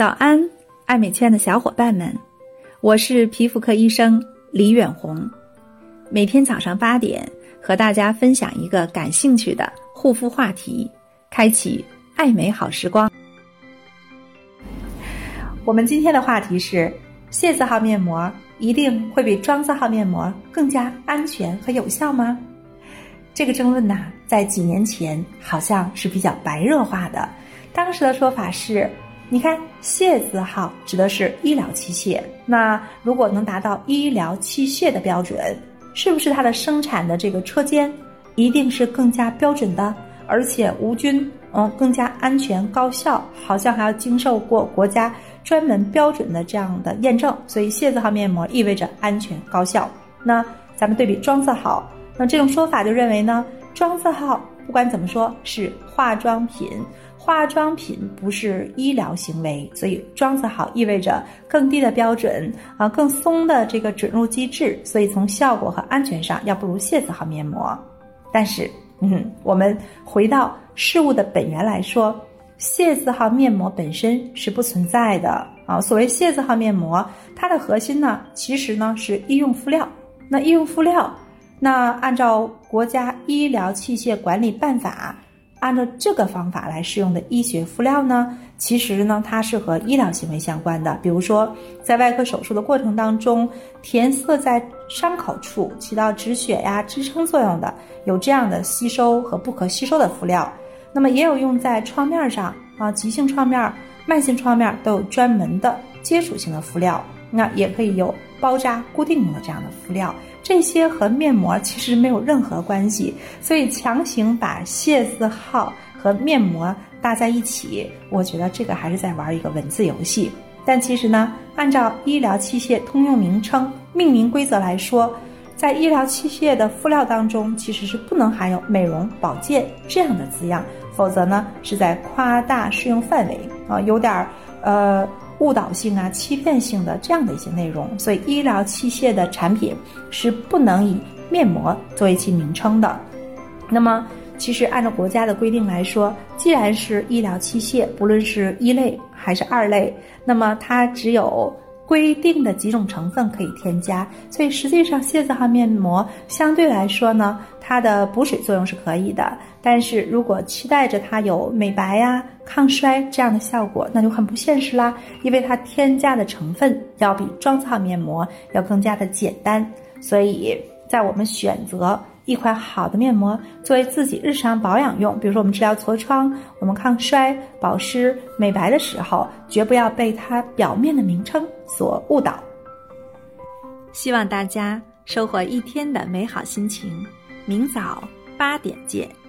早安，爱美圈的小伙伴们，我是皮肤科医生李远红。每天早上八点，和大家分享一个感兴趣的护肤话题，开启爱美好时光。我们今天的话题是：械字号面膜一定会比妆字号面膜更加安全和有效吗？这个争论呐，在几年前好像是比较白热化的，当时的说法是。你看，械字号指的是医疗器械。那如果能达到医疗器械的标准，是不是它的生产的这个车间一定是更加标准的，而且无菌，嗯，更加安全高效？好像还要经受过国家专门标准的这样的验证。所以，械字号面膜意味着安全高效。那咱们对比妆字号，那这种说法就认为呢，妆字号不管怎么说是化妆品。化妆品不是医疗行为，所以妆字号意味着更低的标准啊，更松的这个准入机制，所以从效果和安全上要不如械字号面膜。但是，嗯，我们回到事物的本源来说，械字号面膜本身是不存在的啊。所谓械字号面膜，它的核心呢，其实呢是医用敷料。那医用敷料，那按照国家医疗器械管理办法。按照这个方法来使用的医学敷料呢，其实呢，它是和医疗行为相关的。比如说，在外科手术的过程当中，填塞在伤口处起到止血呀、支撑作用的，有这样的吸收和不可吸收的敷料。那么也有用在创面上啊，急性创面、慢性创面都有专门的接触性的敷料。那也可以有包扎固定的这样的敷料。这些和面膜其实没有任何关系，所以强行把械字号和面膜搭在一起，我觉得这个还是在玩一个文字游戏。但其实呢，按照医疗器械通用名称命名规则来说，在医疗器械的敷料当中，其实是不能含有美容保健这样的字样，否则呢是在夸大适用范围啊，有点儿呃。误导性啊、欺骗性的这样的一些内容，所以医疗器械的产品是不能以面膜作为其名称的。那么，其实按照国家的规定来说，既然是医疗器械，不论是一类还是二类，那么它只有。规定的几种成分可以添加，所以实际上械字号面膜相对来说呢，它的补水作用是可以的。但是如果期待着它有美白呀、抗衰这样的效果，那就很不现实啦，因为它添加的成分要比妆字号面膜要更加的简单。所以在我们选择。一款好的面膜作为自己日常保养用，比如说我们治疗痤疮、我们抗衰、保湿、美白的时候，绝不要被它表面的名称所误导。希望大家收获一天的美好心情，明早八点见。